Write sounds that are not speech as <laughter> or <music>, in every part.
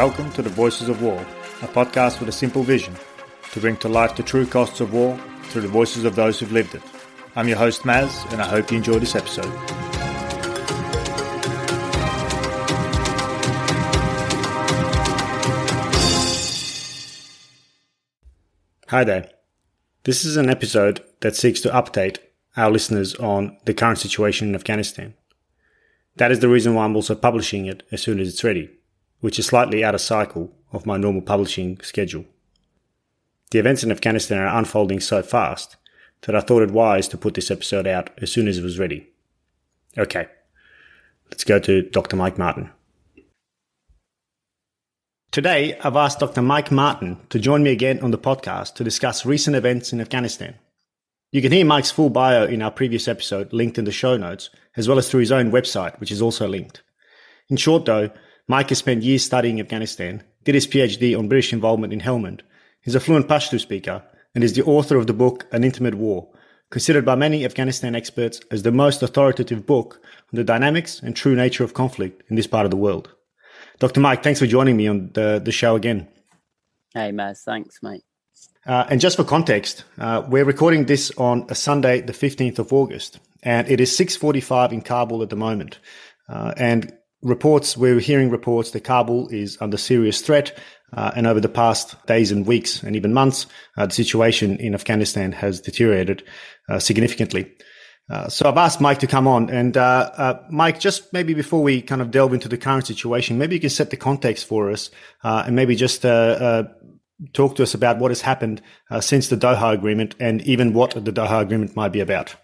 Welcome to the Voices of War, a podcast with a simple vision to bring to life the true costs of war through the voices of those who've lived it. I'm your host, Maz, and I hope you enjoy this episode. Hi there. This is an episode that seeks to update our listeners on the current situation in Afghanistan. That is the reason why I'm also publishing it as soon as it's ready, which is slightly out of cycle of my normal publishing schedule. The events in Afghanistan are unfolding so fast that I thought it wise to put this episode out as soon as it was ready. Okay, let's go to Dr. Mike Martin. Today, I've asked Dr. Mike Martin to join me again on the podcast to discuss recent events in Afghanistan. You can hear Mike's full bio in our previous episode, linked in the show notes, as well as through his own website, which is also linked. In short, though, Mike has spent years studying Afghanistan, did his PhD on British involvement in Helmand, is a fluent Pashto speaker, and is the author of the book An Intimate War, considered by many Afghanistan experts as the most authoritative book on the dynamics and true nature of conflict in this part of the world. Dr. Mike, thanks for joining me on the, the show again. Hey, Maz. Thanks, mate. Uh, and just for context, uh, we're recording this on a Sunday, the 15th of August, and it is 6.45 in Kabul at the moment. Uh, and reports, we're hearing reports that Kabul is under serious threat. Uh, and over the past days and weeks and even months, uh, the situation in Afghanistan has deteriorated uh, significantly. Uh, so I've asked Mike to come on, and uh, uh, Mike, just maybe before we kind of delve into the current situation, maybe you can set the context for us, and maybe just talk to us about what has happened since the Doha Agreement, and even what the Doha Agreement might be about.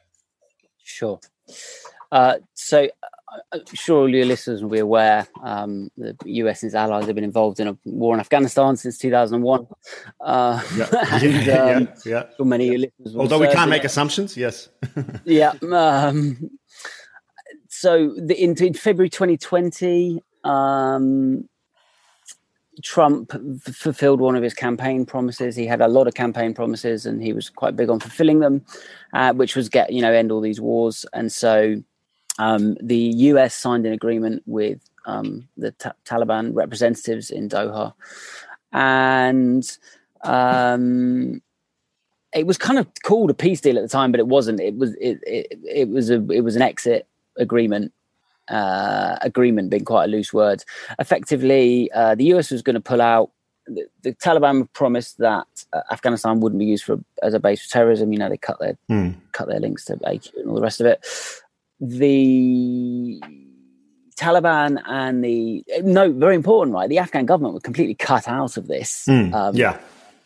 Sure. so I'm sure all your listeners will be aware um, the US and its allies have been involved in a war in Afghanistan since 2001. Uh, yeah. <laughs> and, um, yeah, yeah. many listeners Although we can't make it. assumptions, yes. <laughs> yeah. Um, so the, in, in, February 2020, um, Trump f- fulfilled one of his campaign promises. He had a lot of campaign promises, and he was quite big on fulfilling them, uh, which was get you know end all these wars. And so um, the US signed an agreement with um, the ta- Taliban representatives in Doha, and um, it was kind of called a peace deal at the time, but it wasn't. It was it it, it was a it was an exit agreement. Uh, agreement being quite a loose word. Effectively, uh, the US was going to pull out. The, the, Taliban promised that uh, Afghanistan wouldn't be used for as a base for terrorism. You know, they cut their mm. cut their links to AQ and all the rest of it the Taliban and the no, very important, right? The Afghan government were completely cut out of this. Mm, um, yeah.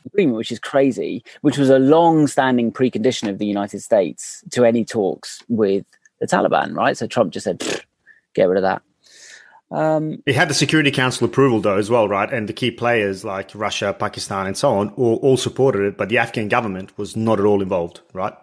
Agreement, which is crazy, which was a long-standing precondition of the United States to any talks with the Taliban, right? So Trump just said, "Get rid of that." Um, it had the Security Council approval, though, as well, right? And the key players like Russia, Pakistan, and so on all, all supported it, but the Afghan government was not at all involved, right?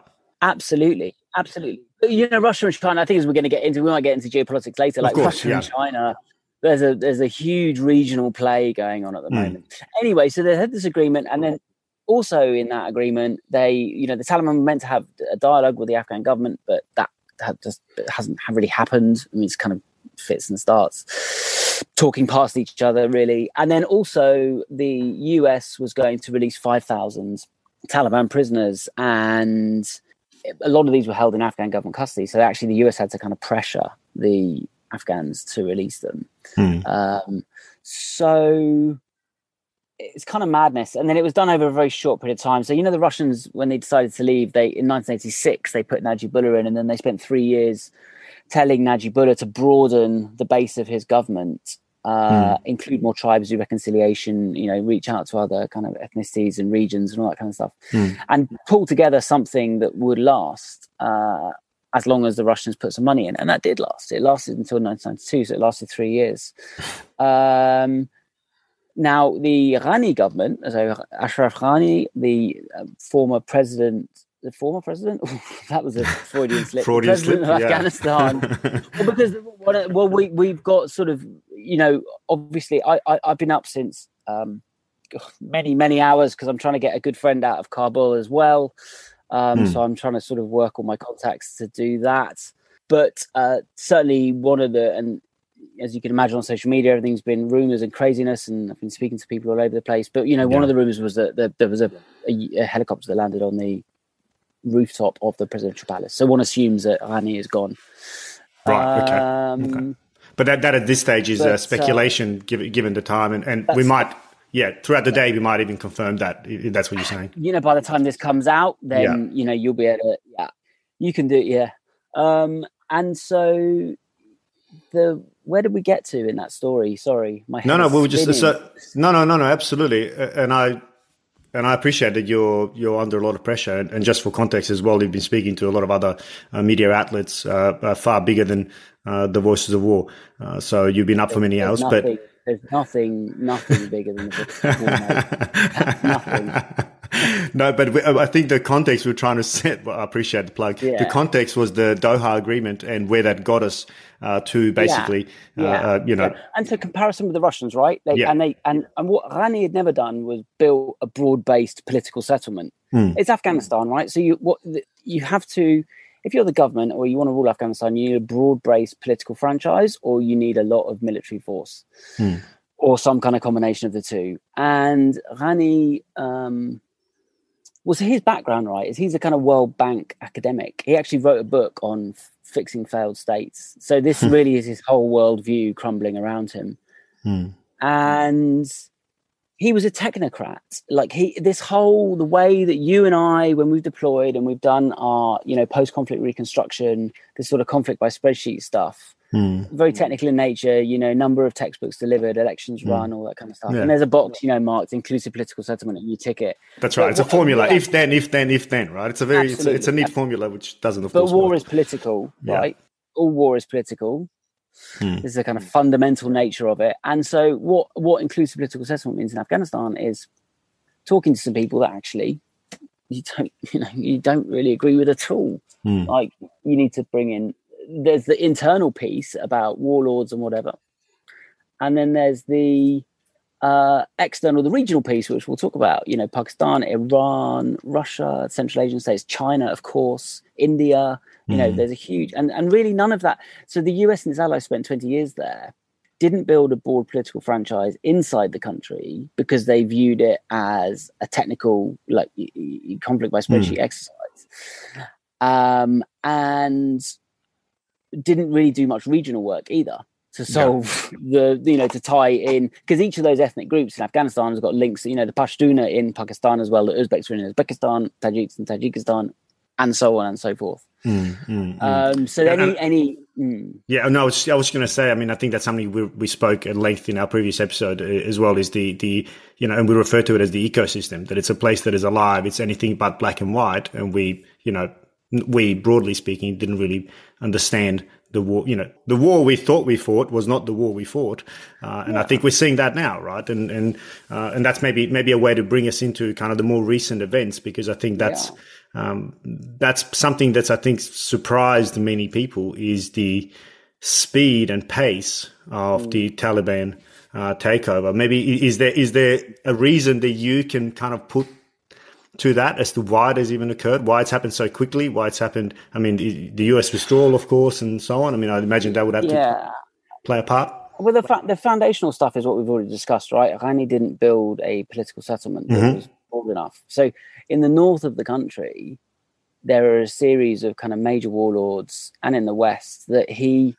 Absolutely, absolutely you know, Russia and China. I think as we're going to get into, we might get into geopolitics later. Like course, Russia yeah. and China, there's a there's a huge regional play going on at the mm. moment. Anyway, so they had this agreement, and then also in that agreement, they, you know, the Taliban were meant to have a dialogue with the Afghan government, but that, that just hasn't really happened. I mean, it's kind of fits and starts talking past each other, really. And then also, the US was going to release five thousand Taliban prisoners, and a lot of these were held in Afghan government custody. So actually, the US had to kind of pressure the Afghans to release them. Hmm. Um, so it's kind of madness. And then it was done over a very short period of time. So you know, the Russians when they decided to leave, they in 1986 they put Najibullah in, and then they spent three years telling Najibullah to broaden the base of his government uh, mm. include more tribes, do reconciliation, you know, reach out to other kind of ethnicities and regions and all that kind of stuff, mm. and pull together something that would last uh, as long as the Russians put some money in. And that did last. It lasted until 1992, so it lasted three years. Um, now, the Ghani government, so Ashraf Ghani, the uh, former president the former president. <laughs> that was a <laughs> Freudian slip. Freudian president slip, of yeah. Afghanistan. <laughs> well, because well, we we've got sort of you know obviously I, I have been up since um, many many hours because I'm trying to get a good friend out of Kabul as well. Um, hmm. So I'm trying to sort of work on my contacts to do that. But uh, certainly one of the and as you can imagine on social media, everything's been rumors and craziness, and I've been speaking to people all over the place. But you know, yeah. one of the rumors was that there was a, a, a, helicopter that landed on the rooftop of the presidential palace. So one assumes that Ghani is gone. Right. Okay. Um, okay. But that, that at this stage is but, uh, speculation, uh, given given the time, and, and we might yeah, throughout the day we might even confirm that. That's what you're saying. You know, by the time this comes out, then yeah. you know you'll be able to. Yeah, you can do it. Yeah, um, and so the where did we get to in that story? Sorry, my no, no, we were just so, no, no, no, no, absolutely, and I and I appreciate that you're you're under a lot of pressure. And, and, just for context as well, you've been speaking to a lot of other uh, media outlets uh, uh, far bigger than uh, the Voices of War. Uh, so you've been up for many hours, nothing, but there's nothing nothing bigger than the voices of <laughs> nothing no, but I think the context we're trying to <laughs> set. Well, I appreciate the plug. Yeah. The context was the Doha Agreement and where that got us uh, to basically, yeah. Uh, yeah. Uh, you know, and to comparison with the Russians, right? They, yeah. And they and and what Ghani had never done was build a broad-based political settlement. Hmm. It's Afghanistan, right? So you what you have to. If you're the government or you want to rule Afghanistan, you need a broad-based political franchise, or you need a lot of military force, hmm. or some kind of combination of the two. And Ghani, um, well, so his background, right, is he's a kind of World Bank academic. He actually wrote a book on f- fixing failed states. So this hmm. really is his whole worldview crumbling around him. Hmm. And he was a technocrat. Like he, this whole the way that you and I, when we've deployed and we've done our, you know, post-conflict reconstruction, this sort of conflict by spreadsheet stuff, Mm. Very technical in nature, you know, number of textbooks delivered, elections mm. run, all that kind of stuff. Yeah. And there's a box, you know, marked inclusive political settlement, and you tick it. That's right. But it's what, a formula. Yeah. If then, if then, if then, right? It's a very, it's a, it's a, neat formula which doesn't. Of but war work. is political, right? All war is political. Hmm. This is a kind of fundamental nature of it. And so, what what inclusive political settlement means in Afghanistan is talking to some people that actually you don't, <laughs> you know, you don't really agree with at all. Hmm. Like you need to bring in there's the internal piece about warlords and whatever, and then there's the uh, external, the regional piece, which we'll talk about. You know, Pakistan, Iran, Russia, Central Asian states, China, of course, India. You mm. know, there's a huge and and really none of that. So the US and its allies spent 20 years there. Didn't build a broad political franchise inside the country because they viewed it as a technical, like conflict by spreadsheet mm. exercise. Um, and didn't really do much regional work either to solve <laughs> the you know to tie in because each of those ethnic groups in Afghanistan has got links you know the Pashtuna in Pakistan as well the Uzbeks are in Uzbekistan Tajiks in Tajikistan and so on and so forth mm, mm. Um, so yeah, any any mm. yeah no I was, I was going to say I mean I think that's something we, we spoke at length in our previous episode uh, as well is the the you know and we refer to it as the ecosystem that it's a place that is alive it's anything but black and white and we you know we broadly speaking didn't really understand the war. You know, the war we thought we fought was not the war we fought, uh, and yeah. I think we're seeing that now, right? And and uh, and that's maybe maybe a way to bring us into kind of the more recent events because I think that's. Yeah. Um, that's something that's I think surprised many people is the speed and pace of mm. the Taliban uh, takeover. Maybe is there is there a reason that you can kind of put to that as to why it has even occurred, why it's happened so quickly, why it's happened. I mean, the US withdrawal, of course, and so on. I mean, I imagine that would have yeah. to play a part. Well, the, fa- the foundational stuff is what we've already discussed, right? Ghani didn't build a political settlement that mm-hmm. was broad enough. So, in the north of the country, there are a series of kind of major warlords, and in the west, that he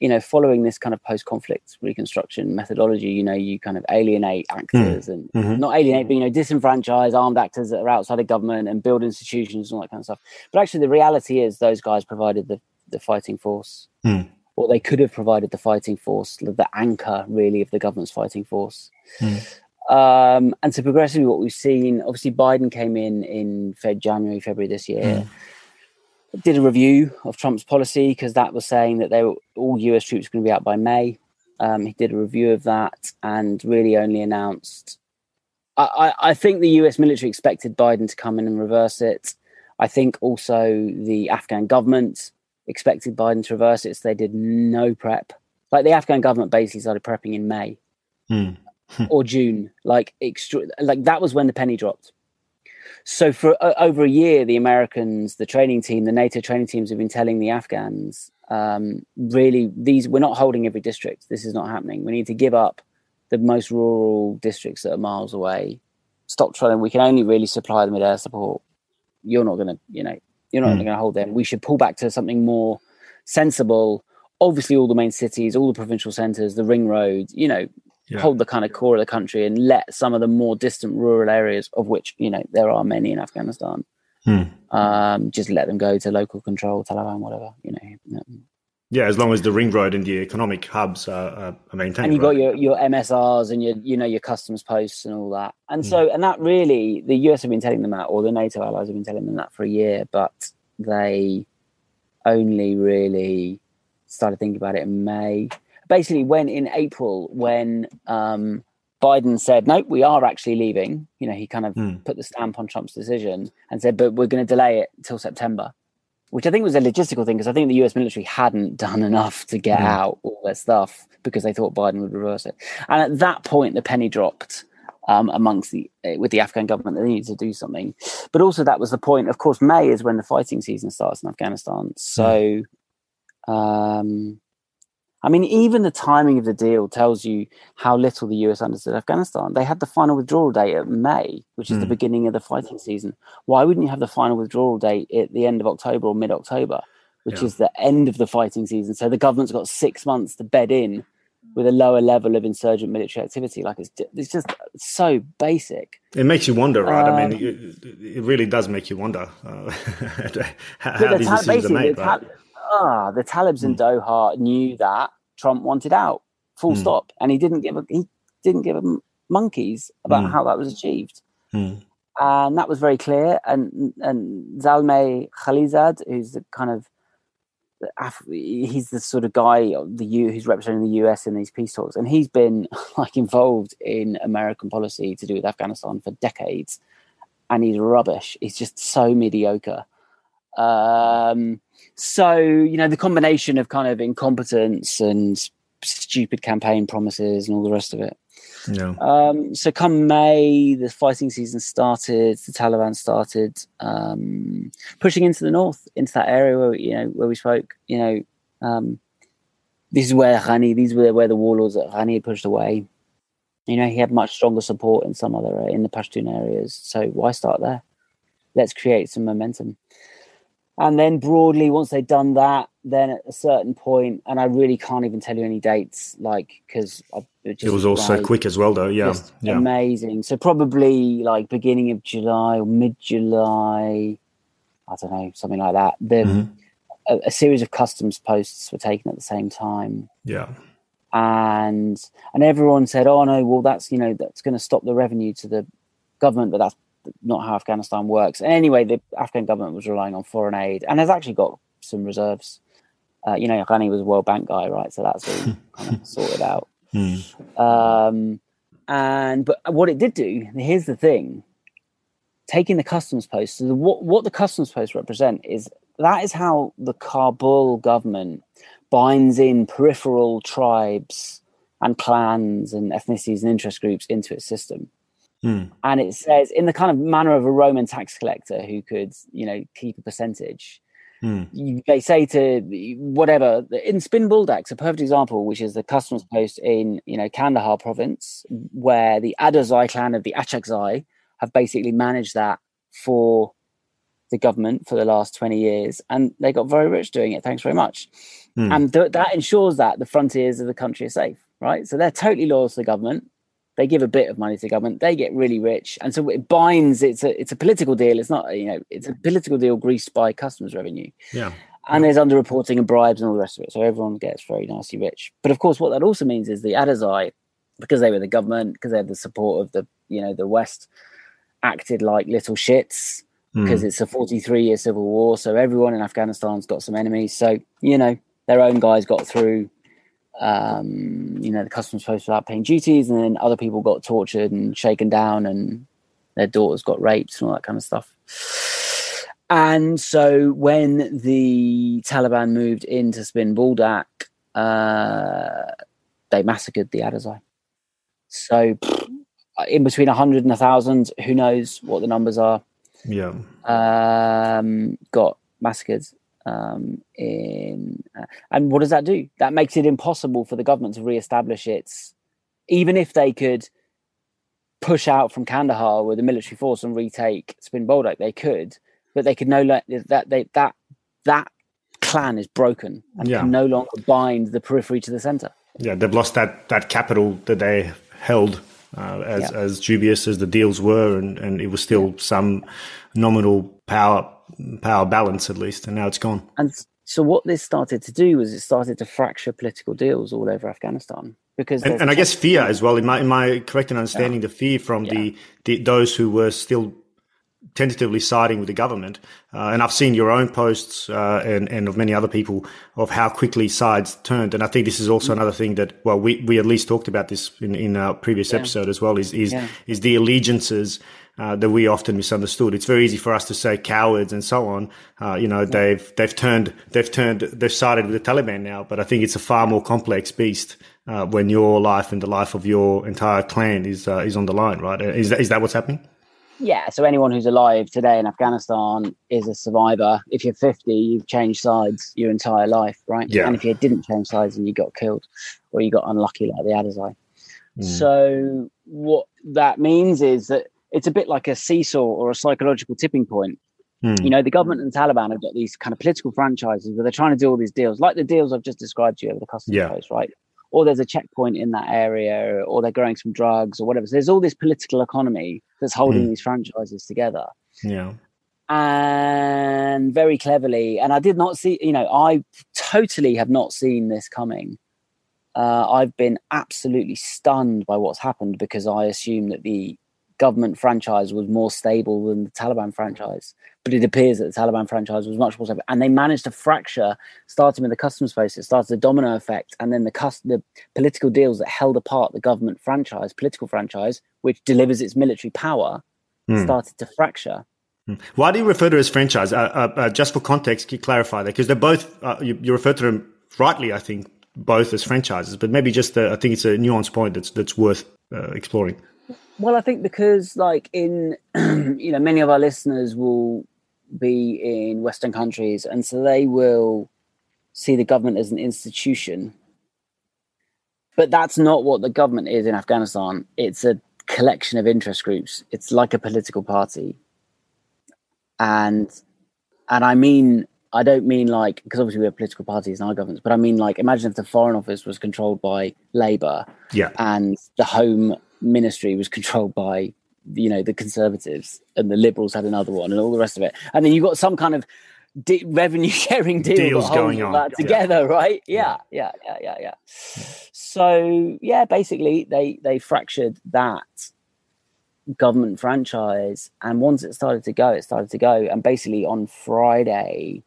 you know, following this kind of post-conflict reconstruction methodology, you know, you kind of alienate actors mm. and mm-hmm. not alienate, but you know, disenfranchise armed actors that are outside of government and build institutions and all that kind of stuff. But actually, the reality is those guys provided the the fighting force, mm. or they could have provided the fighting force, the anchor really of the government's fighting force. Mm. Um, and so progressively, what we've seen, obviously, Biden came in in Fed January, February this year. Did a review of Trump's policy because that was saying that they were, all US troops going to be out by May. Um, he did a review of that and really only announced. I, I, I, think the US military expected Biden to come in and reverse it. I think also the Afghan government expected Biden to reverse it, so they did no prep. Like the Afghan government basically started prepping in May hmm. or June. Like extra, like that was when the penny dropped. So for uh, over a year, the Americans, the training team, the NATO training teams have been telling the Afghans, um, really these we're not holding every district. This is not happening. We need to give up the most rural districts that are miles away. Stop trying. We can only really supply them with air support. You're not going to, you know, you're not mm. going to hold them. We should pull back to something more sensible. Obviously, all the main cities, all the provincial centres, the ring roads, you know, yeah. hold the kind of core of the country and let some of the more distant rural areas, of which you know there are many in Afghanistan, Hmm. Um, just let them go to local control, Taliban, whatever, you know. Yeah, as long as the ring road and the economic hubs are, are maintained. And you've right? got your, your MSRs and your you know your customs posts and all that. And hmm. so and that really the US have been telling them that, or the NATO allies have been telling them that for a year, but they only really started thinking about it in May. Basically, when in April, when um, Biden said, no, we are actually leaving. You know, he kind of mm. put the stamp on Trump's decision and said, but we're going to delay it till September, which I think was a logistical thing because I think the US military hadn't <laughs> done enough to get mm. out all their stuff because they thought Biden would reverse it. And at that point, the penny dropped um, amongst the eh, with the Afghan government. That they needed to do something, but also that was the point. Of course, May is when the fighting season starts in Afghanistan. So. Mm. Um, I mean, even the timing of the deal tells you how little the US understood Afghanistan. They had the final withdrawal date at May, which is mm. the hmm. beginning of the fighting season. Why wouldn't you have the final withdrawal date at the end of October or mid October, which yeah. is the end of the fighting season? So the government's got six months to bed in with a lower level of insurgent military activity. Like it's, it's just so basic. It makes you wonder, right? Um, I mean, it, it, really does make you wonder uh, <laughs> how, how these decisions are made, right? ah, the Talibs in hmm. Doha knew that Trump wanted out, full mm. stop, and he didn't give a he didn't give a monkeys about mm. how that was achieved, mm. and that was very clear. And and Zalmay Khalilzad, who's the kind of he's the sort of guy the U who's representing the US in these peace talks, and he's been <laughs> like involved in American policy to do with Afghanistan for decades, and he's rubbish. He's just so mediocre. Um, so, you know, the combination of kind of incompetence and stupid campaign promises and all the rest of it. Yeah. Um, so come May, the fighting season started. The Taliban started um, pushing into the north, into that area where you know where we spoke. You know, um, this is where Ghani, these were where the warlords that Ghani pushed away. You know, he had much stronger support in some other in the Pashtun areas. So why start there? Let's create some momentum and then broadly once they'd done that then at a certain point and i really can't even tell you any dates like because it, it, was all like, so quick as well though. Yeah, yeah. amazing. So probably like beginning of july or mid-july i don't know something like that. The mm-hmm. a, a, series of customs posts were taken at the same time. Yeah. And and everyone said oh no well that's you know that's going to stop the revenue to the government but that's not how Afghanistan works. And anyway, the Afghan government was relying on foreign aid and has actually got some reserves. Uh, you know, Ghani was a World Bank guy, right? So that's all <laughs> kind of sorted out. Hmm. Um, and but what it did do, here's the thing: taking the customs post. So the, what what the customs posts represent is that is how the Kabul government binds in peripheral tribes and clans and ethnicities and interest groups into its system. Mm. And it says, in the kind of manner of a Roman tax collector who could, you know, keep a percentage. Mm. You, they say to whatever in Spin Buldak, a perfect example, which is the customs post in you know Kandahar province, where the Adazai clan of the Achakzai have basically managed that for the government for the last 20 years and they got very rich doing it thanks very much mm. and th- that ensures that the frontiers of the country are safe right so they're totally loyal to the government they give a bit of money to government, they get really rich, and so it binds. It's a it's a political deal. It's not you know it's a political deal greased by customs revenue. Yeah. And there's underreporting and bribes and all the rest of it. So everyone gets very nasty rich. But of course, what that also means is the Adazai, because they were the government, because they had the support of the you know the West, acted like little shits because mm. it's a 43 year civil war. So everyone in Afghanistan's got some enemies. So you know their own guys got through um, you know, the customs post without paying duties, and then other people got tortured and shaken down, and their daughters got raped and all that kind of stuff. And so when the Taliban moved into Spin Buldak, uh, they massacred the Adazai. So in between 100 and 1,000, who knows what the numbers are. Yeah. Um, got massacred. Um, in uh, and what does that do? That makes it impossible for the government to re-establish its, even if they could push out from Kandahar with a military force and retake Spin Boldak, they could, but they could no longer that they that that clan is broken and yeah. can no longer bind the periphery to the center. Yeah, they've lost that that capital that they held uh, as yeah. as dubious as the deals were, and, and it was still some nominal power power balance at least, and now it's gone. And so what this started to do was it started to fracture political deals all over Afghanistan because and, and I guess fear as well. In my in my correct in understanding, yeah. the fear from the, the those who were still tentatively siding with the government. Uh, and I've seen your own posts uh, and, and of many other people of how quickly sides turned. And I think this is also mm. another thing that, well, we, we at least talked about this in, in our previous yeah. episode as well is, is, yeah. is the allegiances uh, that we often misunderstood. It's very easy for us to say cowards and so on. Uh, you know, they've they've turned they've turned they've sided with the Taliban now, but I think it's a far more complex beast uh, when your life and the life of your entire clan is uh, is on the line, right? Is that, is that what's happening? Yeah, so anyone who's alive today in Afghanistan is a survivor. If you're 50, you've changed sides your entire life, right? Yeah. And if you didn't change sides and you got killed or you got unlucky like the Adazai. Mm. So what that means is that it's a bit like a seesaw or a psychological tipping point. Mm. You know, the government and the Taliban have got these kind of political franchises where they're trying to do all these deals, like the deals I've just described to you over the customs yeah. post, right? or there's a checkpoint in that area, or they're growing some drugs or whatever. So there's all this political economy that's holding mm. these franchises together. Yeah. And very cleverly, and I did not see, you know, I totally have not seen this coming. Uh, I've been absolutely stunned by what's happened because I assume that the government franchise was more stable than the Taliban franchise. But it appears that the Taliban franchise was much more stable. And they managed to fracture, starting with the customs post, it started the domino effect. And then the, cust- the political deals that held apart the government franchise, political franchise, which delivers its military power, mm. started to fracture. Hmm. Why do you refer to it as franchise? Uh, uh, uh, just for context, can you clarify that? Because they're both, uh, you, you refer to them rightly, I think, both as franchises, but maybe just, uh, I think it's a nuanced point that's, that's worth uh, exploring. Well, I think because, like, in <clears throat> you know, many of our listeners will be in Western countries, and so they will see the government as an institution. But that's not what the government is in Afghanistan. It's a collection of interest groups. It's like a political party, and and I mean I don't mean like because obviously we have political parties in our governments, but I mean like imagine if the Foreign Office was controlled by Labour, yeah, and the Home ministry was controlled by you know the conservatives and the liberals had another one and all the rest of it. And then you got some kind of di- revenue <laughs> sharing deal deals going on. that together yeah. right? Yeah, yeah yeah yeah yeah so yeah basically they they fractured that government franchise and once it started to go it started to go. And basically on friday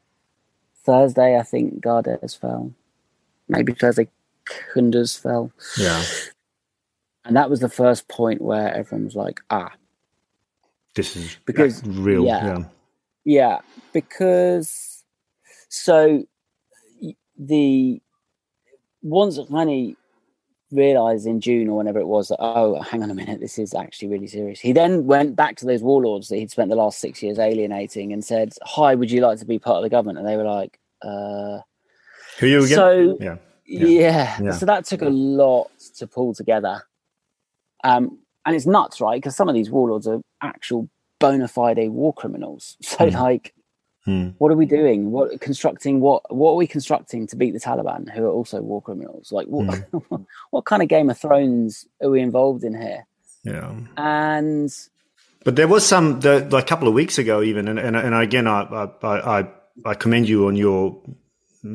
thursday i think Gardez fell. Maybe thursday Kunduz fell. Yeah and that was the first point where everyone was like, ah, this is because real. Yeah, yeah, yeah, because so the once Ghani realized in June or whenever it was that oh, hang on a minute, this is actually really serious. He then went back to those warlords that he'd spent the last six years alienating and said, "Hi, would you like to be part of the government?" And they were like, uh, "Who are you again?" So yeah. Yeah. yeah. yeah. So that took a lot to pull together. Um, and it's nuts, right? Because some of these warlords are actual bona fide war criminals. <laughs> So, mm. like, mm. what are we doing? What constructing? What what are we constructing to beat the Taliban, who are also war criminals? Like, what mm. <laughs> what kind of Game of Thrones are we involved in here? Yeah, and but there was some the, like a couple of weeks ago, even, and and, and again, I, I I I commend you on your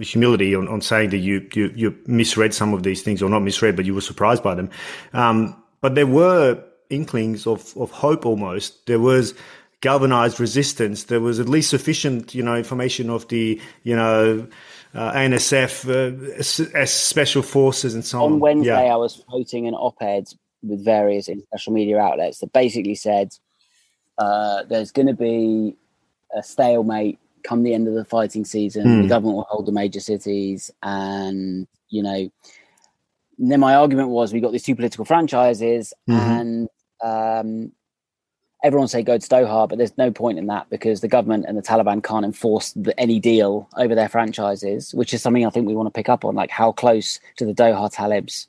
humility on, on saying that you, you you misread some of these things or not misread, but you were surprised by them. Um, but there were inklings of, of hope almost. There was galvanized resistance. There was at least sufficient, you know, information of the, you know, uh, ANSF, uh, S- special forces and so on. On Wednesday, yeah. I was quoting an op-ed with various international media outlets that basically said uh, there's going to be a stalemate come the end of the fighting season. Mm. The government will hold the major cities, and you know, then my argument was we got these two political franchises mm-hmm. and um, everyone say go to Doha, but there's no point in that because the government and the Taliban can't enforce the, any deal over their franchises, which is something I think we want to pick up on. Like how close to the Doha Talibs,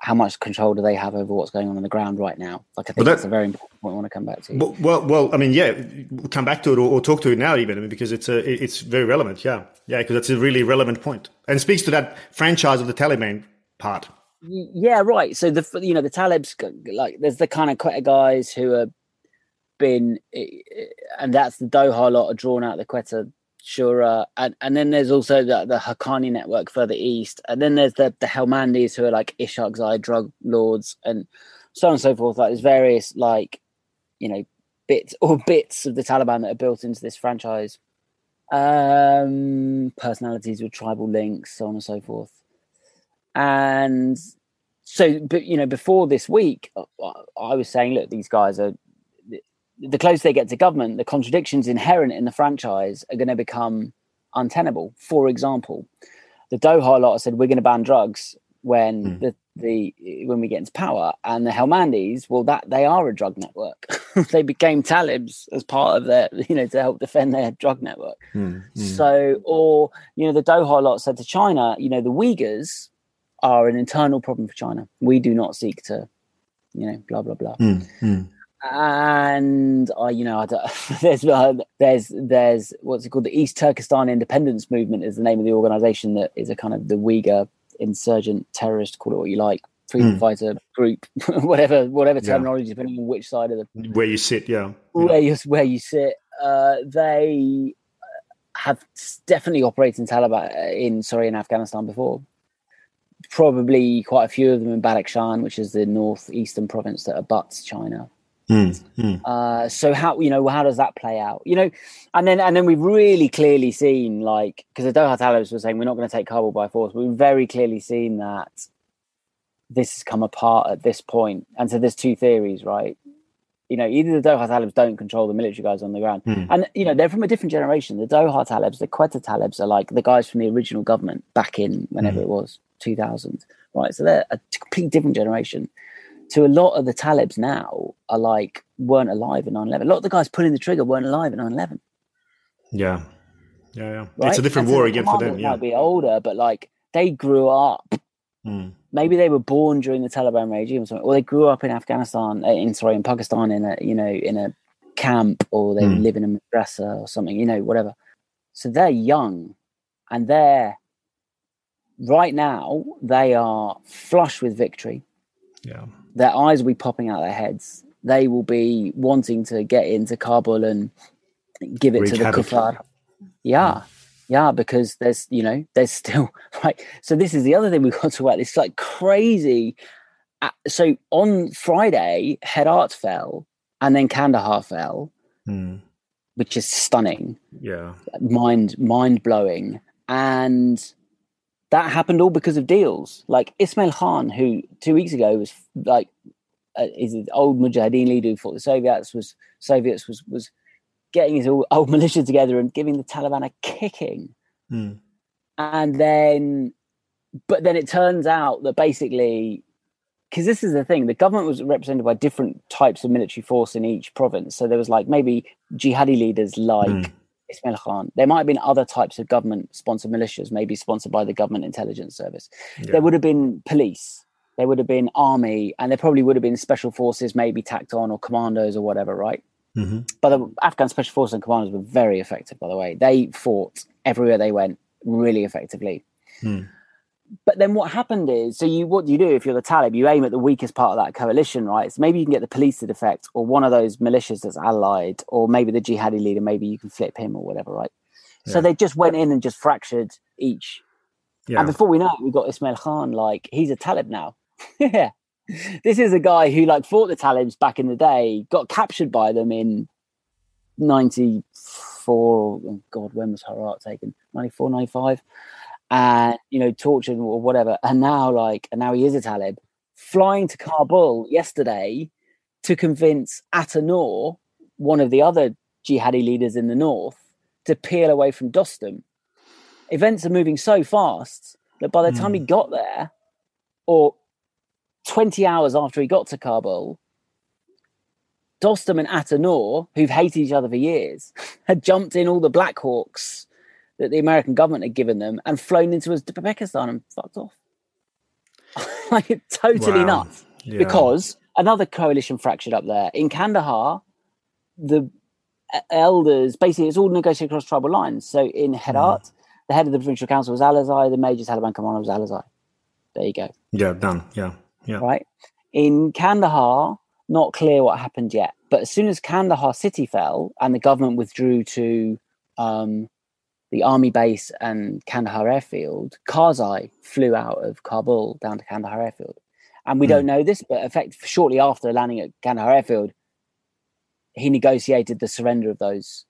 how much control do they have over what's going on on the ground right now? Like I think that, that's a very important point I want to come back to. Well, well, well I mean, yeah, we'll come back to it or, or, talk to it now even I mean, because it's a, it's very relevant. Yeah, yeah, because that's a really relevant point and speaks to that franchise of the Taliban part. Yeah, right. So the you know the Talibs like there's the kind of Quetta guys who are been, and that's the Doha lot are drawn out the Quetta Shura, and and then there's also the, the Haqqani network further east, and then there's the the Helmandis who are like Ishaqzai drug lords, and so on and so forth. Like there's various like you know bits <laughs> or bits of the Taliban that are built into this franchise. Um, personalities with tribal links, so on and so forth. And so, but you know, before this week, uh, I was saying, look, these guys are the closer they get to government, the contradictions inherent in the franchise are going to become untenable. For example, the Doha lot said we're going to ban drugs when mm. the the when we get into power, and the Helmandis, well, that they are a drug network. <laughs> they became Talibs as part of their, <laughs> you know, to help defend their drug network. Mm. Mm. So, or you know, the Doha lot said to China, you know, the Uyghurs are an internal problem for China. We do not seek to, you know, blah blah blah. Mm and I, you know, I <laughs> there's uh, there's there's what's it called? The East Turkestan Independence Movement is the name of the organization that is a kind of the Uyghur insurgent terrorist, call it what you like, freedom mm. fighter group, <laughs> whatever whatever terminology, yeah. depending on which side of the where you sit, yeah, where you where you sit. Uh, they have definitely operated in Taliban in sorry in Afghanistan before. Probably quite a few of them in Badakhshan, which is the northeastern province that abuts China. Mm, mm. Uh, so how you know how does that play out? You know, and then and then we've really clearly seen like because the Doha Talibs were saying we're not going to take Kabul by force. We've very clearly seen that this has come apart at this point. and so there's two theories, right? You know, either the Doha Talibs don't control the military guys on the ground, mm. and you know they're from a different generation. The Doha Talibs, the Quetta Talibs, are like the guys from the original government back in whenever hmm. it was 2000, right? So they're a completely different generation to a lot of the Talibs now are like weren't alive in 9-11. A lot of the guys pulling the trigger weren't alive in 9-11. Yeah. Yeah, yeah. Right? It's a different war again for them. Yeah. Might be older, but like they grew up. Mm. Maybe they were born during the Taliban regime or something, or they grew up in Afghanistan, uh, in sorry, in Pakistan, in a you know in a camp, or they mm. live in a madrasa or something, you know, whatever. So they're young, and they're right now they are flush with victory. Yeah their eyes will be popping out their heads. They will be wanting to get into Kabul and give it Wreak to the kuffar. Yeah. Yeah, because there's, you know, there's still <laughs> right. So this is the other thing we've got to work. It's like crazy. Uh, so on Friday, Herat fell and then Kandahar fell, mm. which is stunning. Yeah. Mind mind blowing. And that happened all because of deals. Like Ismail Khan, who two weeks ago was like uh, is an old Mujahideen leader who fought the Soviets, was Soviets was was getting his old, <laughs> old militia together and giving the Taliban a kicking. Mm. And then, but then it turns out that basically, because this is the thing, the government was represented by different types of military force in each province. So there was like maybe jihadi leaders like. Mm Ismail Khan. There might have been other types of government sponsored militias, maybe sponsored by the government intelligence service. Yeah. There would have been police, there would have been army, and there probably would have been special forces, maybe tacked on, or commandos or whatever, right? Mm-hmm. But the Afghan special forces and commandos were very effective, by the way. They fought everywhere they went really effectively. Mm but then what happened is so you what do you do if you're the talib? You aim at the weakest part of that coalition right? So maybe you can get the police to defect or one of those militias that's allied or maybe the jihadi leader maybe you can flip him or whatever right? Yeah. so they just went in and just fractured each. Yeah. and before we know it we've got ismail khan like he's a talib now. <laughs> Yeah. This is a guy who like fought the talibs back in the day got captured by them in 94 oh god when was herat taken? 94 95 and you know tortured or whatever. And now like and now he is a talib. Flying to kabul yesterday to convince Atta-Nur, one of the other jihadi leaders in the north to peel away from dostum. Events are moving so fast that by the time he hmm. got there or 20 hours after he got to kabul Dostum and Atta-Nur, who've hated each other for years, <laughs> had jumped in all the Black Hawks that the American government had given them and flown into Uzbekistan and fucked off. <laughs> like totally wow. nuts. Yeah. Because another coalition fractured up there. In Kandahar, the elders basically it's all negotiated across tribal lines. So in Herat, mm. the head of the provincial council was Alizai, the major Taliban commander was Alizai. There you go. Yeah, done. Yeah. Yeah. Right. In Kandahar, not clear what happened yet. But as soon as Kandahar city fell and the government withdrew to um, the army base and Kandahar airfield, Karzai flew out of Kabul down to Kandahar airfield. And we mm. don't know this, but effect shortly after landing at Kandahar airfield, he negotiated the surrender of those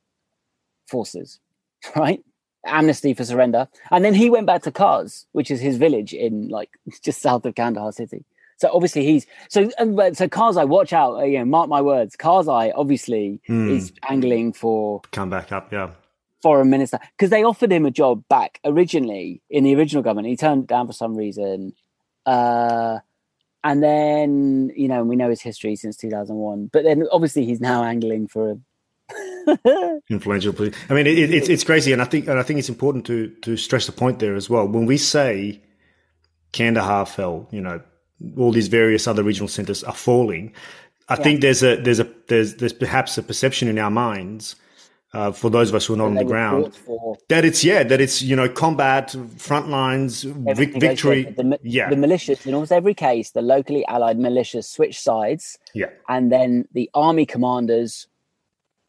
forces, <laughs> right? Amnesty for surrender. And then he went back to Karz, which is his village in like <laughs> just south of Kandahar city. So obviously he's so so Karzai, watch out, uh, you know, mark my words. Karzai obviously mm. is angling for come back up, yeah. Foreign minister because they offered him a job back originally in the original government. He turned it down for some reason. Uh and then you know we know his history since 2001 but then obviously he's now angling for a <laughs> influential i mean it, it, it's it's crazy and i think and i think it's important to to stress the point there as well when we say kandahar fell you know all these various other regional centers are falling i yeah. think there's a there's a there's there's perhaps a perception in our minds uh, for those of us who are not on the ground, that it's yeah, that it's you know combat front lines, vic- victory. The, yeah, the militias in almost every case, the locally allied militias switch sides. Yeah, and then the army commanders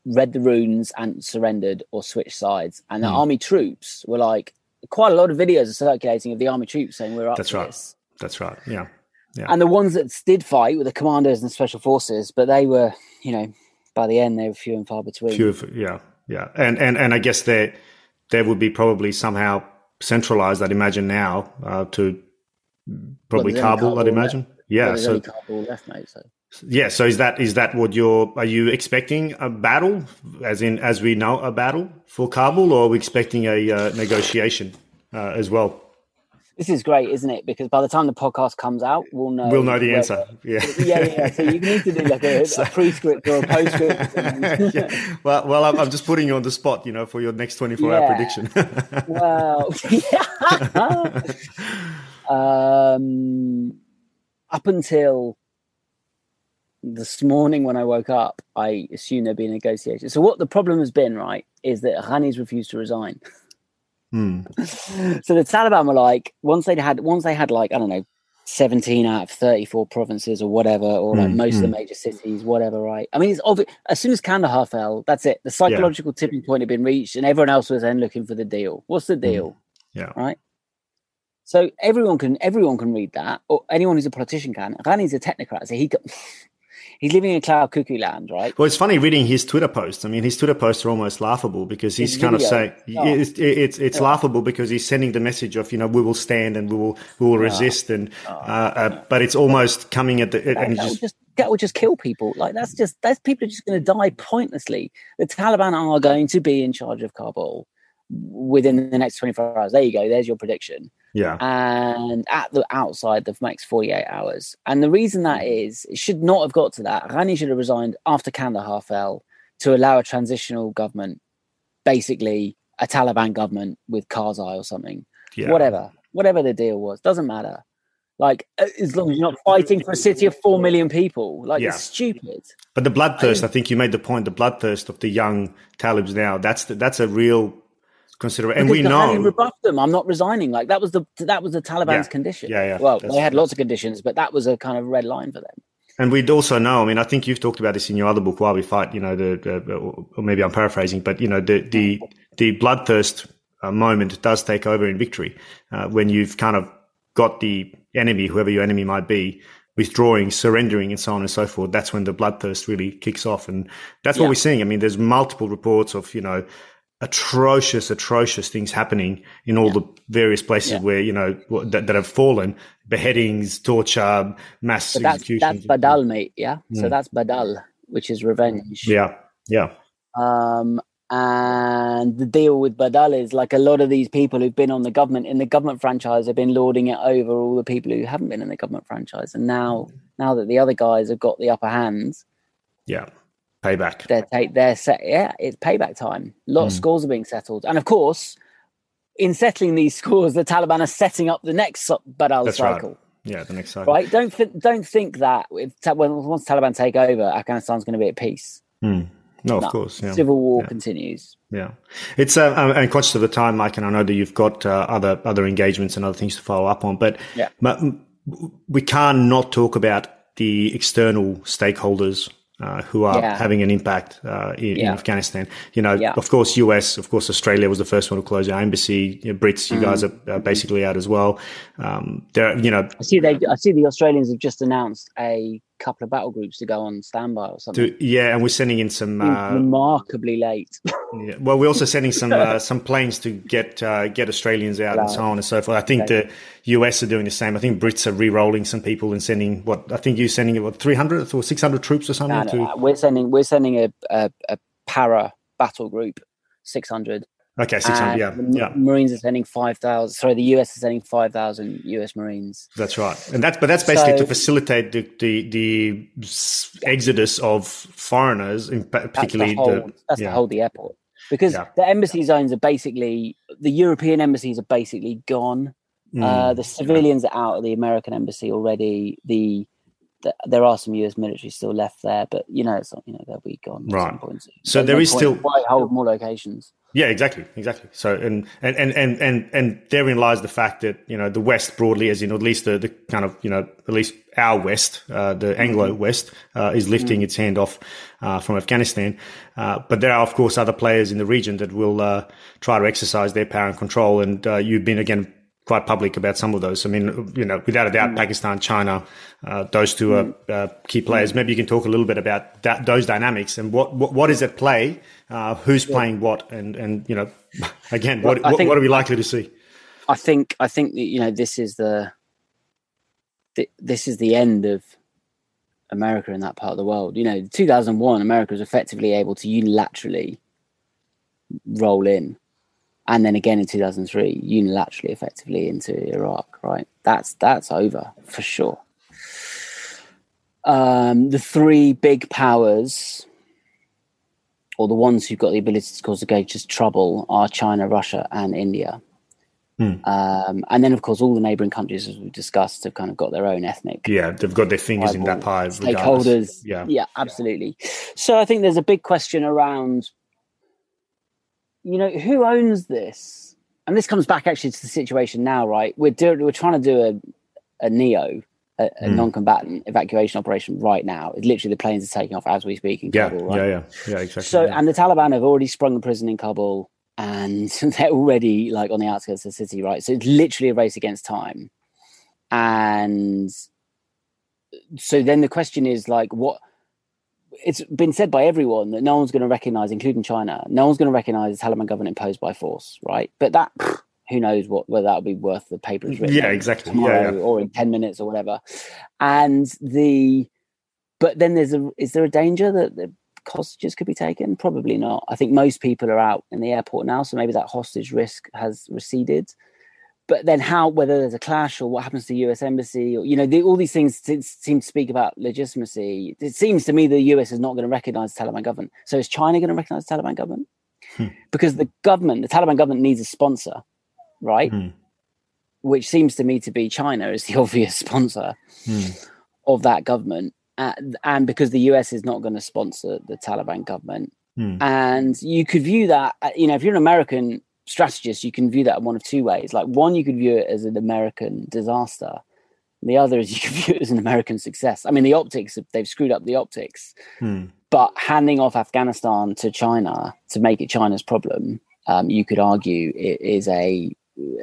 read the runes and surrendered or switched sides, and the mm. army troops were like quite a lot of videos are circulating of the army troops saying we're up. That's right. This. That's right. Yeah. Yeah. And the ones that did fight were the commanders and special forces, but they were, you know, by the end they were few and far between. Few, yeah, yeah, and and and I guess there there would be probably somehow centralized. I'd imagine now uh, to probably well, Kabul, Kabul. I'd imagine. Left. Yeah, well, so Kabul left, mate. So. Yeah, so is that is that what you're? Are you expecting a battle, as in as we know a battle for Kabul, or are we expecting a uh, negotiation uh, as well? This is great, isn't it? Because by the time the podcast comes out, we'll know. We'll know the answer. <laughs> Yeah. yeah, yeah. So you need to do like a, <laughs> so, a pre-script or a postscript. <laughs> yeah. Well, well, I'm, I'm, just putting you on the spot, you know, for your next 24 yeah. hour prediction. well, um, up until this morning when I woke up, I assumed there'd be a negotiation. So what the problem has been, right, is that Ghani's refused to resign. Hmm. <laughs> So the Taliban were like, once they had, once they had like, I don't know, 17 out of 34 provinces or whatever, or like mm, most mm. of the hmm. major cities, whatever, right? I mean, it's obvious. As soon as Kandahar fell, that's it. The psychological yeah. tipping point had been reached, and everyone else was then looking for the deal. What's the deal? Mm. Yeah. Right. So everyone can everyone can read that, or anyone who's a politician can. Ghani's a technocrat, so he <laughs> he's living in cloud cuckoo land, right? Well, it's funny reading his Twitter posts. I mean, his Twitter posts are almost laughable because he's his kind video. of saying oh. it's it's, it's laughable because he's sending the message of you know we will stand and we will we will resist and oh. uh, uh, but it's almost coming at the that, and that just, just that would just kill people. Like that's just that's people are just going to die pointlessly. The Taliban are going to be in charge of Kabul within the next 24 hours. There you go. There's your prediction. Yeah. And at the outside the next 48 hours. And the reason that mm. is, it should not have got to that. Ghani should have resigned after Kandahar fell to allow a transitional government, basically a Taliban government with Karzai or something. Yeah. Whatever. Whatever the deal was. Doesn't matter. Like as long as you're not fighting for a city of four million people, like yeah. it's stupid. But the bloodthirst, I, I, think you made the point. The bloodthirst of the young Talibs now. That's the, that's a real consider and we know rebuffed them. I'm not resigning. Like that was the that was the Taliban's yeah. condition. Yeah, yeah. Well, they had lots of conditions, but that was a kind of red line for them. And we'd also know. I mean, I think you've talked about this in your other book, Why We Fight. You know, the, the or maybe I'm paraphrasing, but you know, the the the bloodthirst uh, moment does take over in victory uh, when you've kind of got the enemy, whoever your enemy might be, withdrawing, surrendering, and so on and so forth. That's when the bloodthirst really kicks off, and that's yeah. what we're seeing. I mean, there's multiple reports of you know atrocious, atrocious things happening in all yeah. the various places yeah. where you know that, that, have fallen: beheadings, torture, mass so that's, executions. That's badal, mate. Yeah, mm. so that's badal, which is revenge. Yeah, yeah. Um, and the deal with badal is like a lot of these people who've been on the government in the government franchise have been lording it over all the people who haven't been in the government franchise, and now now that the other guys have got the upper hands, yeah payback. They're take they're set. Yeah, it's payback time. A lot mm. of hmm. scores are being settled, and of course, in settling these <laughs> scores, the Taliban are setting up the next Badal That's cycle. Right. Yeah, the next cycle. Right? Don't th- don't think that if when once Taliban take over, Afghanistan's going to be at peace. Mm. No, of course. Yeah. Civil war yeah. continues. Yeah, it's uh, and conscious of the time, Mike, and I know that you've got uh, other other engagements and other things to follow up on, but yeah. we can't not talk about the external stakeholders uh, who are yeah. having an impact uh, in, yeah. in, Afghanistan. You know, yeah. of course, US, of course, Australia was the first one to close our embassy. You know, Brits, you mm. guys are, are, basically out as well. Um, there, you know, I see they, I see the Australians have just announced a couple of battle groups to go on standby or something. To, yeah, and we're sending in some uh, remarkably late. <laughs> yeah, well, we're also sending some <laughs> uh, some planes to get uh, get Australians out and so on and so forth. I think okay. the US are doing the same. I think Brits are re-rolling some people and sending what I think you're sending what 300 or 600 troops or something. No, no, to... no. We're sending we're sending a, a, a para battle group 600 Okay, 600, yeah. yeah. Marines are sending 5,000. Sorry, the US is sending 5,000 US Marines. That's right. And that's, but that's basically so, to facilitate the, the, the exodus of foreigners, in particularly that's the, hold, the, that's yeah. to hold the airport. Because yeah. the embassy zones are basically, the European embassies are basically gone. Mm. Uh, the civilians are out of the American embassy already. The, the, there are some US military still left there, but you know, it's not, you know, they'll be gone. Right. So, so there is still. Why hold more locations? Yeah, exactly, exactly. So, and and and and and therein lies the fact that you know the West broadly, as know, at least the, the kind of you know at least our West, uh, the Anglo mm-hmm. West, uh, is lifting mm. its hand off uh, from Afghanistan. Uh, but there are, of course, other players in the region that will uh, try to exercise their power and control. And uh, you've been again quite public about some of those. I mean, you know, without a doubt, mm. Pakistan, China, uh, those two mm. are uh, key players. Mm. Maybe you can talk a little bit about that, those dynamics and what, what, what is at play, uh, who's playing what, and and you know, <laughs> again, well, what, think, what are we likely to see? I think I think that, you know this is the, the this is the end of America in that part of the world. You know, 2001, America was effectively able to unilaterally roll in and then again in 2003 unilaterally effectively into iraq right? That's that's over for sure. Um, the three big powers or the ones who've got the ability to cause the greatest trouble are china russia and india. Hmm. um, and then of course all the neighboring countries as we discussed have kind of got their own ethnic yeah they've got their fingers in that pie stakeholders. yeah. Yeah absolutely. So i think there's a big question around you know, who owns this? And this comes back actually to the situation now, right? We're doing, we're trying to do a, a neo, a, a mm. non-combatant evacuation operation right now. It's literally the planes are taking off as we speak in yeah, Kabul. Right? Yeah, yeah, yeah, exactly. So, yeah. and the Taliban have already sprung the prison in Kabul, and <laughs> they're already like on the outskirts of the city, right? So it's literally a race against time, and so then the question is like, what? It's been said by everyone that no one's going to recognize, including China, no one's going to recognize the Taliban government imposed by force, right? But that, <sighs> who knows what whether that'll be worth the paper it's written. Yeah, exactly. Yeah, yeah, or in ten minutes or whatever. And the, but then there's a is there a danger that the hostages could be taken? Probably not. I think most people are out in the airport now, so maybe that hostage risk has receded but then how whether there's a clash or what happens to the US embassy or you know the, all these things seem to speak about legitimacy. It seems to me the US is not going to recognize the Taliban government. So is China going to recognize the Taliban government? Hmm. Because the government, the Taliban government needs a sponsor, right? Hmm. Which seems to me to be China is the <laughs> obvious sponsor hmm. of that government. Uh, and because the US is not going to sponsor the Taliban government. Hmm. And you could view that, uh, you know, if you're an American strategist, you can view that in one of two ways. Like one, you could view it as an American disaster. The other is <laughs> you can view it as an American success. I mean, the optics, they've screwed up the optics. Hmm. But handing off Afghanistan to China to make it China's problem, um, you could argue it is a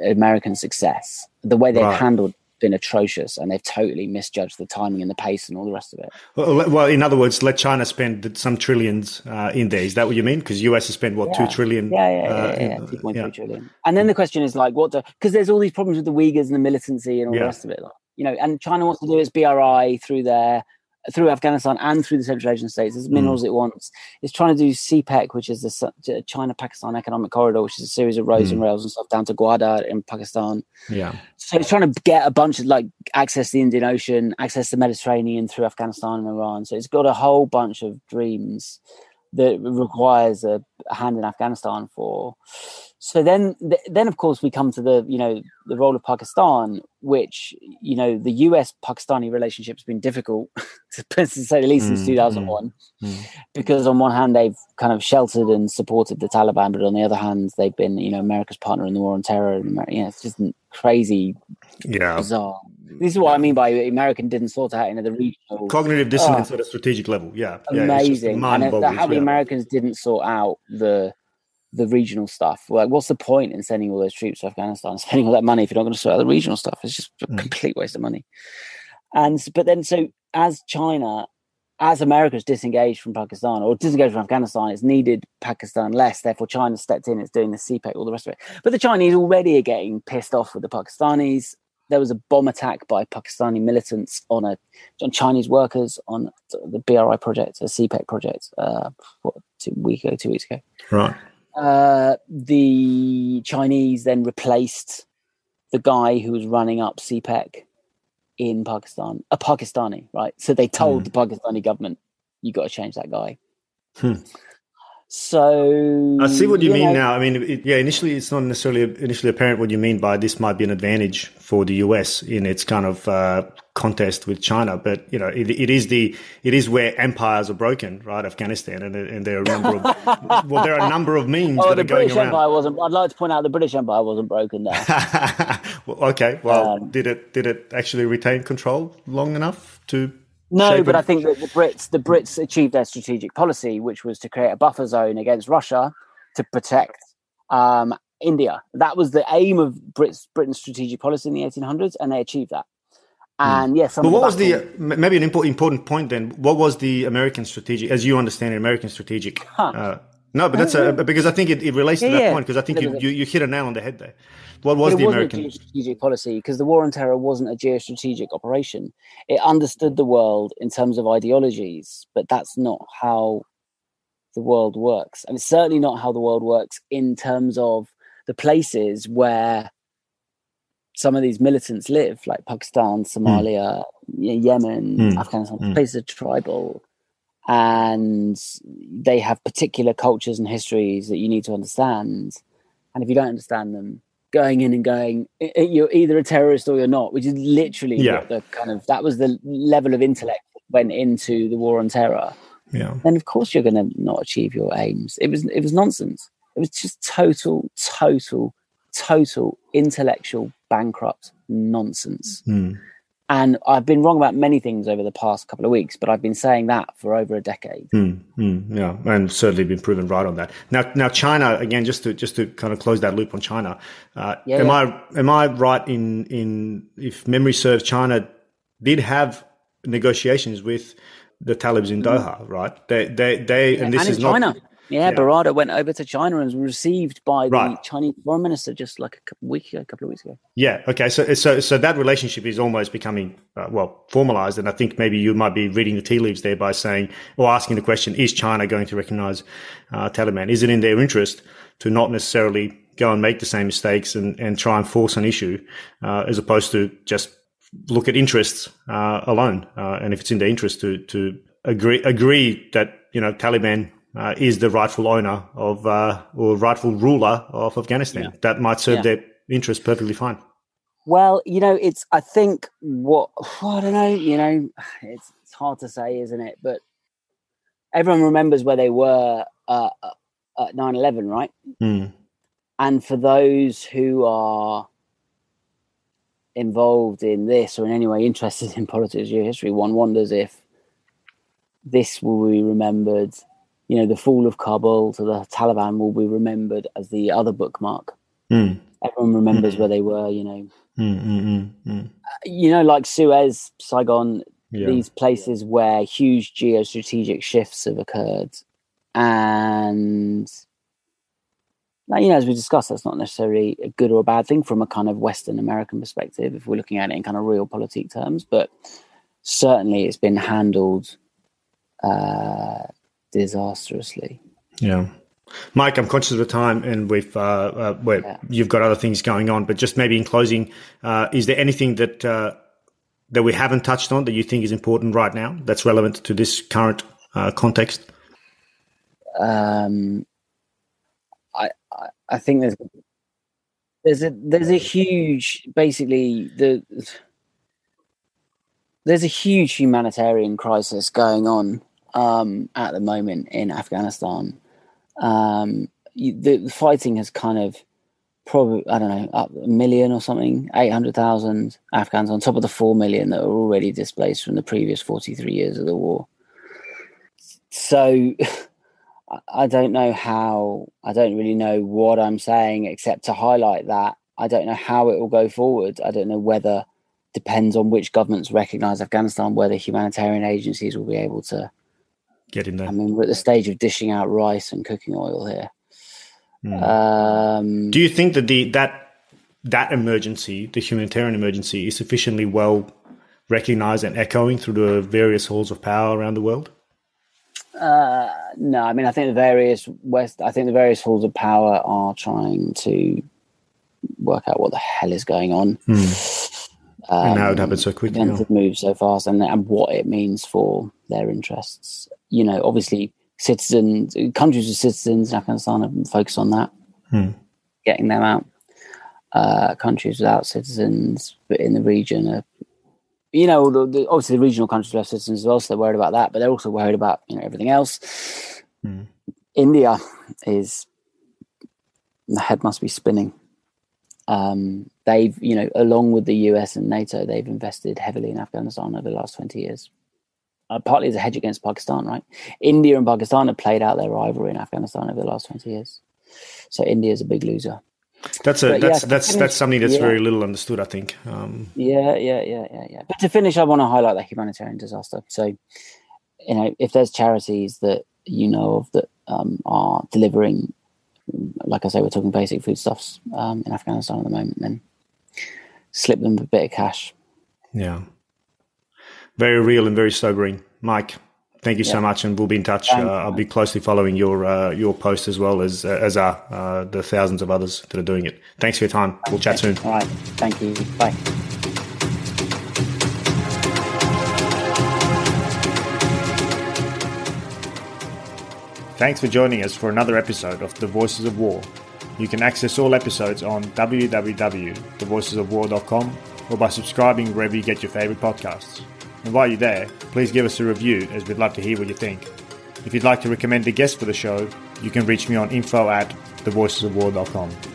American success. The way they've right. handled been atrocious and they've totally misjudged the timing and the pace and all the rest of it. Well, well in other words, let China spend some trillions uh, in there. Is that what you mean? Because US has spent what yeah. two trillion? Yeah, yeah, yeah, uh, yeah, yeah. trillion. And then the question is like, what? Because there's all these problems with the Uyghurs and the militancy and all yeah. the rest of it. Like, you know, and China wants to do its BRI through there. Through Afghanistan and through the Central Asian states. as minerals mm. it wants. It's trying to do CPEC, which is the China Pakistan Economic Corridor, which is a series of roads mm. and rails and stuff down to Gwadar in Pakistan. Yeah. So it's trying to get a bunch of like access the Indian Ocean, access the Mediterranean through Afghanistan and Iran. So it's got a whole bunch of dreams that requires a hand in Afghanistan for. So then, then of course we come to the you know the role of Pakistan, which you know the U.S. Pakistani relationship has been difficult <laughs> to say the least mm, since 2001, mm, mm. because on one hand they've kind of sheltered and supported the Taliban, but on the other hand they've been you know America's partner in the war on terror. And you know, it's just crazy, yeah, bizarre. This is what I mean by American didn't sort out you know the regional cognitive dissonance oh, at a strategic level. Yeah, amazing. Yeah, and how the Americans didn't sort out the the regional stuff. Like, what's the point in sending all those troops to Afghanistan, <laughs> spending all that money if you're not going to sort out the regional stuff? It's just a mm. complete waste of money. And but then, so as China, as America's disengaged from Pakistan or disengaged from Afghanistan, it's needed Pakistan less. Therefore, China stepped in. It's doing the CPEC, all the rest of it. But the Chinese already are getting pissed off with the Pakistanis. There was a bomb attack by Pakistani militants on a on Chinese workers on the BRI project, a CPEC project, uh, what, two week ago, two weeks ago. Right. Uh, the Chinese then replaced the guy who was running up CPEC in Pakistan, a Pakistani, right? So they told mm. the Pakistani government, you got to change that guy. Hmm. So I see what you, you mean know, now. I mean, it, yeah, initially it's not necessarily initially apparent what you mean by this might be an advantage for the US in its kind of uh, contest with China, but you know, it, it is the it is where empires are broken, right? Afghanistan, and, and there are a number of <laughs> well, there are a number of memes oh, that are going British around. Empire wasn't. I'd like to point out the British Empire wasn't broken there. <laughs> well, okay, well, um, did it did it actually retain control long enough to no, but I think that the Brits the Brits achieved their strategic policy, which was to create a buffer zone against Russia to protect um, India. That was the aim of Brits, Britain's strategic policy in the 1800s, and they achieved that. Hmm. And yes, but what was the maybe an important important point then? What was the American strategic, as you understand it, American strategic? <laughs> Huh. Uh, no, but that's a, because I think it, it relates to yeah, that point because I think you, you, you hit a nail on the head there. What was it the American strategic policy? Because the war on terror wasn't a geostrategic operation. It understood the world in terms of ideologies, but that's not how the world works, and it's certainly not how the world works in terms of the places where some of these militants live, like Pakistan, Somalia, mm. Yemen, mm. Afghanistan. Mm. Places are tribal, and they have particular cultures and histories that you need to understand. And if you don't understand them, going in and going, you're either a terrorist or you're not, which is literally yeah. the kind of that was the level of intellect that went into the war on terror. Yeah. Then of course you're going to not achieve your aims. It was it was nonsense. It was just total, total, total intellectual bankrupt nonsense. Mm. And I've been wrong about many things over the past couple of weeks, but I've been saying that for over a decade. Mm, mm, yeah, and certainly been proven right on that. Now, now China again, just to just to kind of close that loop on China. Uh, yeah, am yeah. I am I right in in if memory serves, China did have negotiations with the Talibs in mm. Doha, right? They they they, yeah, and this and is China. not yeah, yeah, Baradar went over to China and was received by the right. Chinese foreign minister just like a couple, week, a couple of weeks ago. Yeah. Okay. So, so, so that relationship is almost becoming uh, well formalized, and I think maybe you might be reading the tea leaves there by saying or asking the question: Is China going to recognize uh, Taliban? Is it in their interest to not necessarily go and make the same mistakes and, and try and force an issue, uh, as opposed to just look at interests uh, alone? Uh, and if it's in their interest to to agree agree that you know Taliban uh, is the rightful owner of uh, or rightful ruler of Afghanistan. Yeah. That might serve yeah. their interest perfectly fine. Well, you know, it's I think what <sighs> I don't know. You know, <sighs> it's it's hard to say, isn't it? But everyone remembers where they were uh, at 9-11, right? Mm. And for those who are involved in this or in any way interested in <laughs> politics or history, one wonders if this will be remembered you know, the fall of Kabul to the Taliban will be remembered as the other bookmark. Mm. Everyone remembers mm. where they were, you know. Mm, you know, like Suez, Saigon, yeah. these places where huge geostrategic shifts have occurred. And, you know, as we discussed, that's not necessarily a good or a bad thing from a kind of Western American perspective, if we're looking at it in kind of realpolitik terms. But certainly it's been handled uh, disastrously. Yeah. Mike, I'm conscious of the time, and we've uh, uh, yeah. you've got other things going on. But just maybe in closing, uh, is there anything that uh, that we haven't touched on that you think is important right now that's relevant to this current uh, context? Um, I, I I think there's there's a there's a huge basically the there's a huge humanitarian crisis going on um, at the moment in Afghanistan. Um, you, the fighting has kind of probably I don't know up a million or something, eight hundred thousand Afghans on top of the four million that are already displaced from the previous forty three years of the war. So <laughs> I don't know how. I don't really know what I'm saying except to highlight that I don't know how it will go forward. I don't know whether depends on which governments recognise Afghanistan, whether humanitarian agencies will be able to get in there. I mean, we're at the stage of dishing out rice and cooking oil here. Mm. Um, Do you think that the that that emergency, the humanitarian emergency, is sufficiently well recognised and echoing through the various halls of power around the world? Uh, no, I mean, I think the various West, I think the various halls of power are trying to work out what the hell is going on. Mm. Um, and how it happened so quickly. And move so fast, and, and what it means for their interests. You know, obviously, citizens, countries with citizens in Afghanistan have focused on that, hmm. getting them out. Uh, countries without citizens, but in the region are, you know, the, the, obviously the regional countries without citizens as well, so they're worried about that, but they're also worried about you know everything else. Hmm. India is the head must be spinning. Um, they've, you know, along with the US and NATO, they've invested heavily in Afghanistan over the last 20 years. Uh, partly as a hedge against Pakistan, right? India and Pakistan have played out their rivalry in Afghanistan over the last 20 years. So India is a big loser. That's a but that's yeah, that's finish, that's something that's yeah. very little understood, I think. Um, yeah, yeah, yeah, yeah, yeah. But to finish, I want to highlight that humanitarian disaster. So, you know, if there's charities that you know of that um, are delivering like I say, we're talking basic foodstuffs um, in Afghanistan at the moment, then slip them a bit of cash. Yeah. Very real and very sobering. Mike, thank you yeah. so much, and we'll be in touch. Uh, I'll be closely following your uh, your post as well as uh, as are uh, the thousands of others that are doing it. Thanks for your time. We'll chat soon. All right. Thank you. Bye. Thanks for joining us for another episode of The Voices of War. You can access all episodes on www.thevoicesofwar.com or by subscribing wherever you get your favourite podcasts. And while you're there, please give us a review as we'd love to hear what you think. If you'd like to recommend a guest for the show, you can reach me on info at thevoicesofwar.com.